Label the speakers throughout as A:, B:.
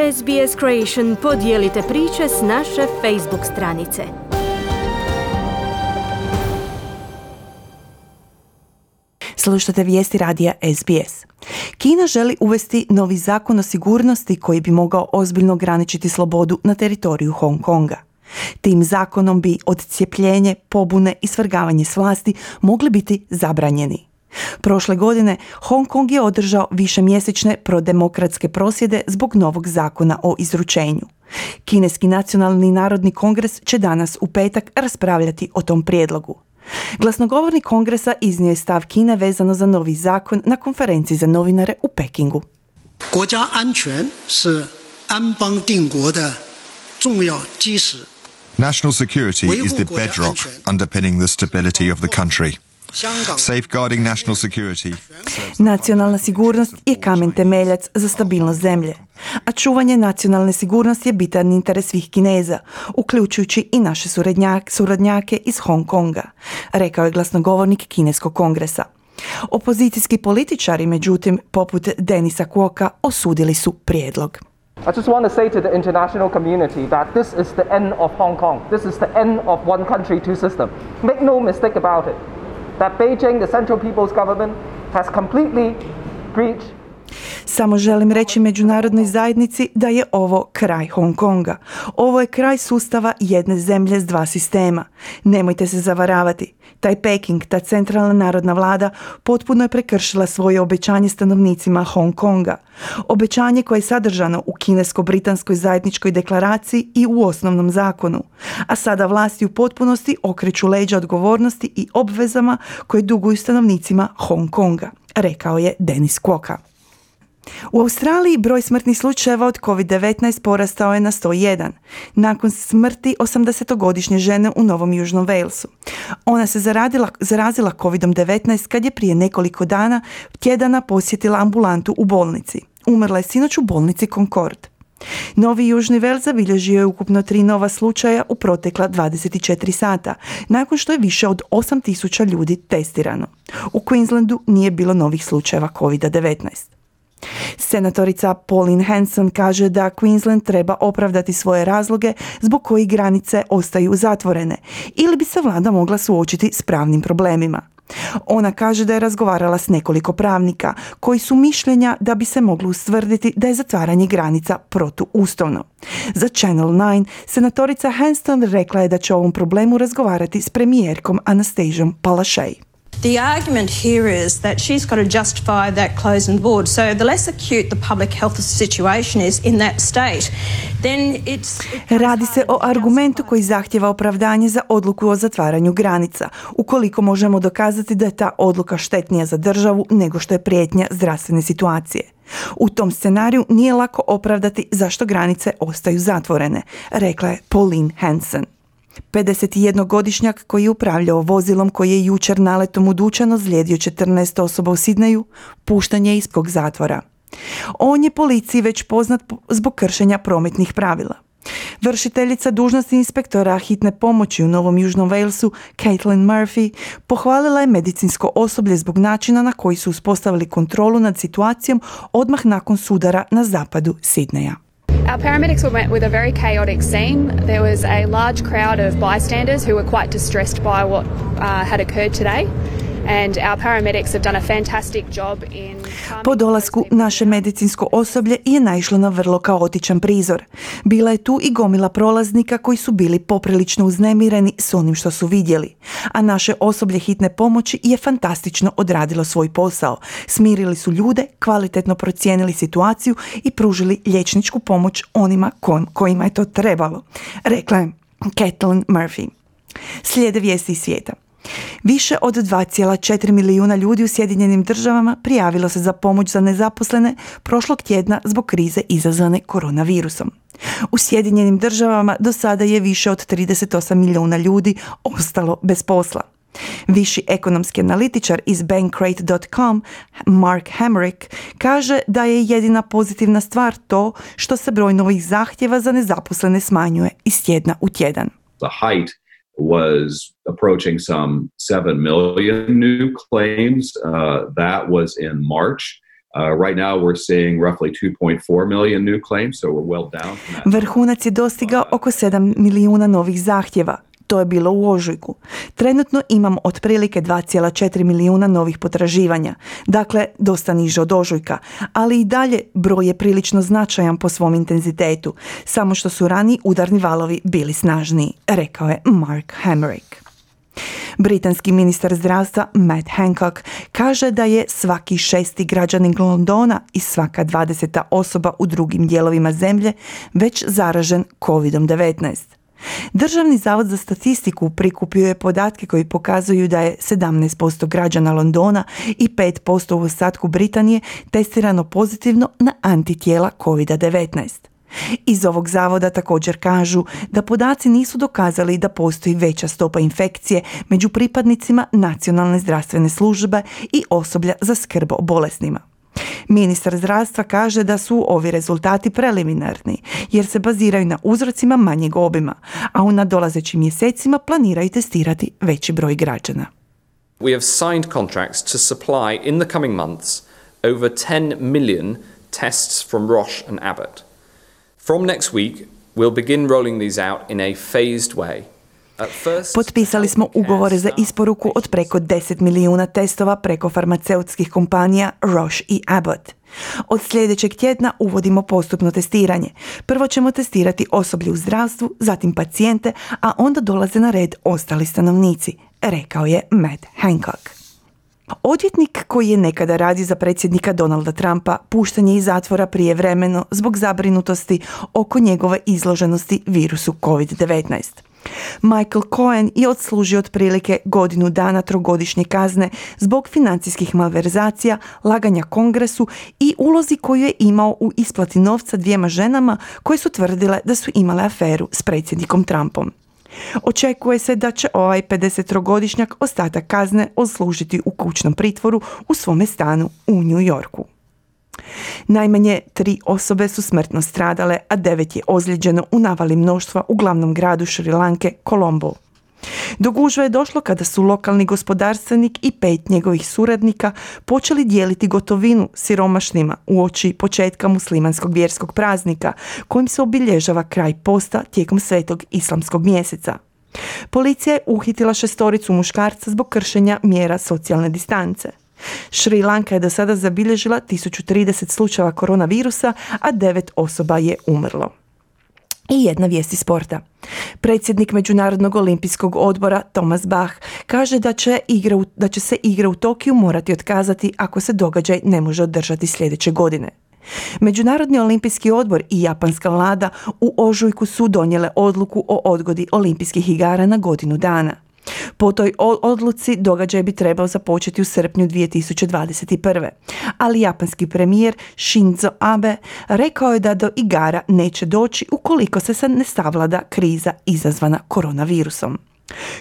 A: SBS Creation podijelite priče s naše Facebook stranice.
B: Slušate vijesti radija SBS. Kina želi uvesti novi zakon o sigurnosti koji bi mogao ozbiljno ograničiti slobodu na teritoriju Hong Konga. Tim zakonom bi odcijepljenje, pobune i svrgavanje s vlasti mogli biti zabranjeni. Prošle godine Hong Kong je održao višemjesečne prodemokratske prosjede zbog novog zakona o izručenju. Kineski nacionalni narodni kongres će danas u petak raspravljati o tom prijedlogu. Glasnogovornik kongresa iznio je stav Kine vezano za novi zakon na konferenciji za novinare u Pekingu.
C: National security is the bedrock underpinning the stability of the country. Safeguarding national security.
B: Nacionalna sigurnost je kamen temeljac za stabilnost zemlje, a čuvanje nacionalne sigurnosti je bitan interes svih Kineza, uključujući i naše suradnjake iz Hong Konga, rekao je glasnogovornik Kineskog kongresa. Opozicijski političari, međutim, poput Denisa Kuoka, osudili su prijedlog.
D: I just want to say to the international community that this is the end of Hong Kong. This is the end of one country, two system. Make no mistake about it. That Beijing, the Central People's Government, has completely breached
B: Samo želim reći međunarodnoj zajednici da je ovo kraj Hong Konga. Ovo je kraj sustava jedne zemlje s dva sistema. Nemojte se zavaravati. Taj Peking, ta centralna narodna vlada, potpuno je prekršila svoje obećanje stanovnicima Hong Konga. Obećanje koje je sadržano u kinesko-britanskoj zajedničkoj deklaraciji i u osnovnom zakonu. A sada vlasti u potpunosti okreću leđa odgovornosti i obvezama koje duguju stanovnicima Hong Konga, rekao je Denis Kwoka. U Australiji broj smrtnih slučajeva od COVID-19 porastao je na 101, nakon smrti 80-godišnje žene u Novom Južnom Walesu. Ona se zaradila, zarazila COVID-19 kad je prije nekoliko dana tjedana posjetila ambulantu u bolnici. Umrla je sinoć u bolnici Concord. Novi Južni Vel zabilježio je ukupno tri nova slučaja u protekla 24 sata, nakon što je više od 8000 ljudi testirano. U Queenslandu nije bilo novih slučajeva COVID-19. Senatorica Pauline Hanson kaže da Queensland treba opravdati svoje razloge zbog kojih granice ostaju zatvorene ili bi se vlada mogla suočiti s pravnim problemima. Ona kaže da je razgovarala s nekoliko pravnika koji su mišljenja da bi se moglo ustvrditi da je zatvaranje granica protuustavno. Za Channel 9 senatorica Hanston rekla je da će o ovom problemu razgovarati s premijerkom Anastasiom Palaszczuk.
E: The argument here is that she's got to justify that closing board. So the less acute the public health situation is in that state, then it's...
B: Radi se o argumentu koji zahtjeva opravdanje za odluku o zatvaranju granica, ukoliko možemo dokazati da je ta odluka štetnija za državu nego što je prijetnja zdravstvene situacije. U tom scenariju nije lako opravdati zašto granice ostaju zatvorene, rekla je Pauline Hansen. 51-godišnjak koji je upravljao vozilom koji je jučer naletom u dućan ozlijedio 14 osoba u Sidneju, puštan je ispog zatvora. On je policiji već poznat zbog kršenja prometnih pravila. Vršiteljica dužnosti inspektora hitne pomoći u Novom Južnom Walesu, Caitlin Murphy, pohvalila je medicinsko osoblje zbog načina na koji su uspostavili kontrolu nad situacijom odmah nakon sudara na zapadu Sidneja.
F: Our paramedics were met with a very chaotic scene. There was a large crowd of bystanders who were quite distressed by what uh, had occurred today. And our paramedics have done a fantastic job in
B: po dolasku naše medicinsko osoblje je naišlo na vrlo kaotičan prizor. Bila je tu i gomila prolaznika koji su bili poprilično uznemireni s onim što su vidjeli. A naše osoblje hitne pomoći je fantastično odradilo svoj posao. Smirili su ljude, kvalitetno procijenili situaciju i pružili liječničku pomoć onima kojima je to trebalo, rekla je Kathleen Murphy. Slijede vijesti iz svijeta. Više od 2,4 milijuna ljudi u Sjedinjenim državama prijavilo se za pomoć za nezaposlene prošlog tjedna zbog krize izazvane koronavirusom. U Sjedinjenim državama do sada je više od 38 milijuna ljudi ostalo bez posla. Viši ekonomski analitičar iz bankrate.com Mark Hamrick kaže da je jedina pozitivna stvar to što se broj novih zahtjeva za nezaposlene smanjuje iz tjedna u tjedan.
G: Was approaching some 7 million new claims. Uh, that was in March. Uh, right now, we're seeing roughly 2.4 million new claims, so we're well down.
B: Vrhunac je dostigao oko 7 milijuna novih zahtjeva. To je bilo u ožujku. Trenutno imamo otprilike 2,4 milijuna novih potraživanja. Dakle, dosta niže od ožujka. Ali i dalje broj je prilično značajan po svom intenzitetu. Samo što su rani udarni valovi bili snažniji, rekao je Mark Hamrick. Britanski ministar zdravstva Matt Hancock kaže da je svaki šesti građanin Londona i svaka dvadeseta osoba u drugim dijelovima zemlje već zaražen COVID-19. Državni zavod za statistiku prikupio je podatke koji pokazuju da je 17% građana Londona i 5% u ostatku Britanije testirano pozitivno na antitijela COVID-19. Iz ovog zavoda također kažu da podaci nisu dokazali da postoji veća stopa infekcije među pripadnicima nacionalne zdravstvene službe i osoblja za skrb o bolesnima. Ministar zdravstva kaže da su ovi rezultati preliminarni jer se baziraju na uzrocima manjeg obima, a u nadolazećim mjesecima planiraju testirati veći broj građana.
H: We have signed contracts to supply in the coming months over 10 million tests from Roche and Abbott. From next week, we'll begin rolling these out in a phased way.
B: Potpisali smo ugovore za isporuku od preko 10 milijuna testova preko farmaceutskih kompanija Roche i Abbott. Od sljedećeg tjedna uvodimo postupno testiranje. Prvo ćemo testirati osoblje u zdravstvu, zatim pacijente, a onda dolaze na red ostali stanovnici, rekao je Matt Hancock. Odvjetnik koji je nekada radio za predsjednika Donalda Trumpa pušten je iz zatvora prijevremeno zbog zabrinutosti oko njegove izloženosti virusu COVID-19. Michael Cohen je odslužio otprilike godinu dana trogodišnje kazne zbog financijskih malverzacija, laganja kongresu i ulozi koju je imao u isplati novca dvijema ženama koje su tvrdile da su imale aferu s predsjednikom Trumpom. Očekuje se da će ovaj 53-godišnjak ostatak kazne odslužiti u kućnom pritvoru u svome stanu u New Yorku. Najmanje tri osobe su smrtno stradale, a devet je ozlijeđeno u navali mnoštva u glavnom gradu Šrilanke, Colombo. Do gužve je došlo kada su lokalni gospodarstvenik i pet njegovih suradnika počeli dijeliti gotovinu siromašnima u oči početka muslimanskog vjerskog praznika kojim se obilježava kraj posta tijekom svetog islamskog mjeseca. Policija je uhitila šestoricu muškarca zbog kršenja mjera socijalne distance. Šri Lanka je do sada zabilježila 1030 slučajeva koronavirusa, a devet osoba je umrlo. I jedna vijest iz sporta. Predsjednik Međunarodnog olimpijskog odbora Thomas Bach kaže da će, igre u, da će se igre u Tokiju morati otkazati ako se događaj ne može održati sljedeće godine. Međunarodni olimpijski odbor i japanska vlada u ožujku su donijele odluku o odgodi olimpijskih igara na godinu dana. Po toj odluci događaj bi trebao započeti u srpnju 2021. Ali japanski premijer Shinzo Abe rekao je da do igara neće doći ukoliko se ne savlada kriza izazvana koronavirusom.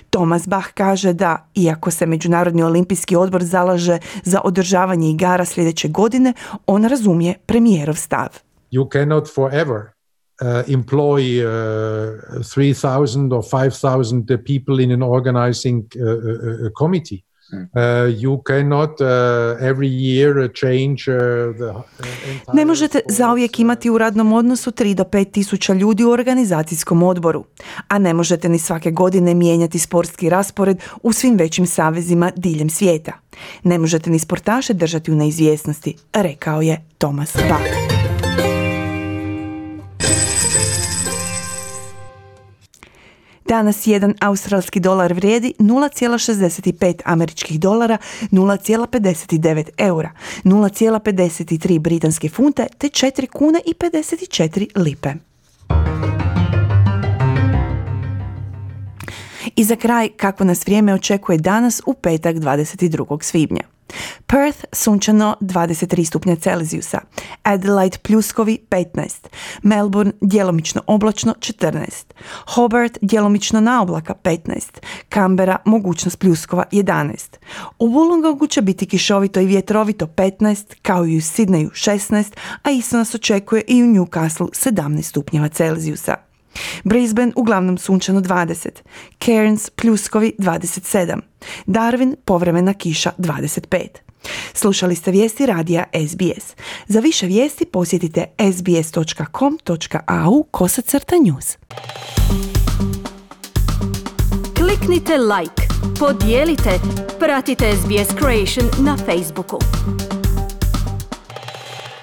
B: Thomas Bach kaže da, iako se Međunarodni olimpijski odbor zalaže za održavanje igara sljedeće godine, on razumije premijerov stav.
I: You cannot forever uh, employ uh, 3000 or 5000 people in an organizing uh, uh, committee. Uh, you cannot uh, every year change the entire
B: Ne možete zauvijek imati u radnom odnosu 3 do 5 tisuća ljudi u organizacijskom odboru, a ne možete ni svake godine mijenjati sportski raspored u svim većim savezima diljem svijeta. Ne možete ni sportaše držati u neizvjesnosti, rekao je Thomas Bach. Danas jedan australski dolar vrijedi 0,65 američkih dolara, 0,59 eura, 0,53 britanske funte te 4 kune i 54 lipe. I za kraj, kako nas vrijeme očekuje danas u petak 22. svibnja. Perth sunčano 23 stupnja Celzijusa, Adelaide pljuskovi 15, Melbourne djelomično oblačno 14, Hobart djelomično na oblaka 15, Canberra mogućnost pljuskova 11. U Wollongongu će biti kišovito i vjetrovito 15, kao i u Sydneyu 16, a isto nas očekuje i u Newcastle 17 stupnjeva Celzijusa. Brisbane uglavnom sunčano 20, Cairns pljuskovi 27, Darwin povremena kiša 25. Slušali ste vijesti radija SBS. Za više vijesti posjetite sbs.com.au kosacrta news.
A: Kliknite like, podijelite, pratite SBS Creation na Facebooku.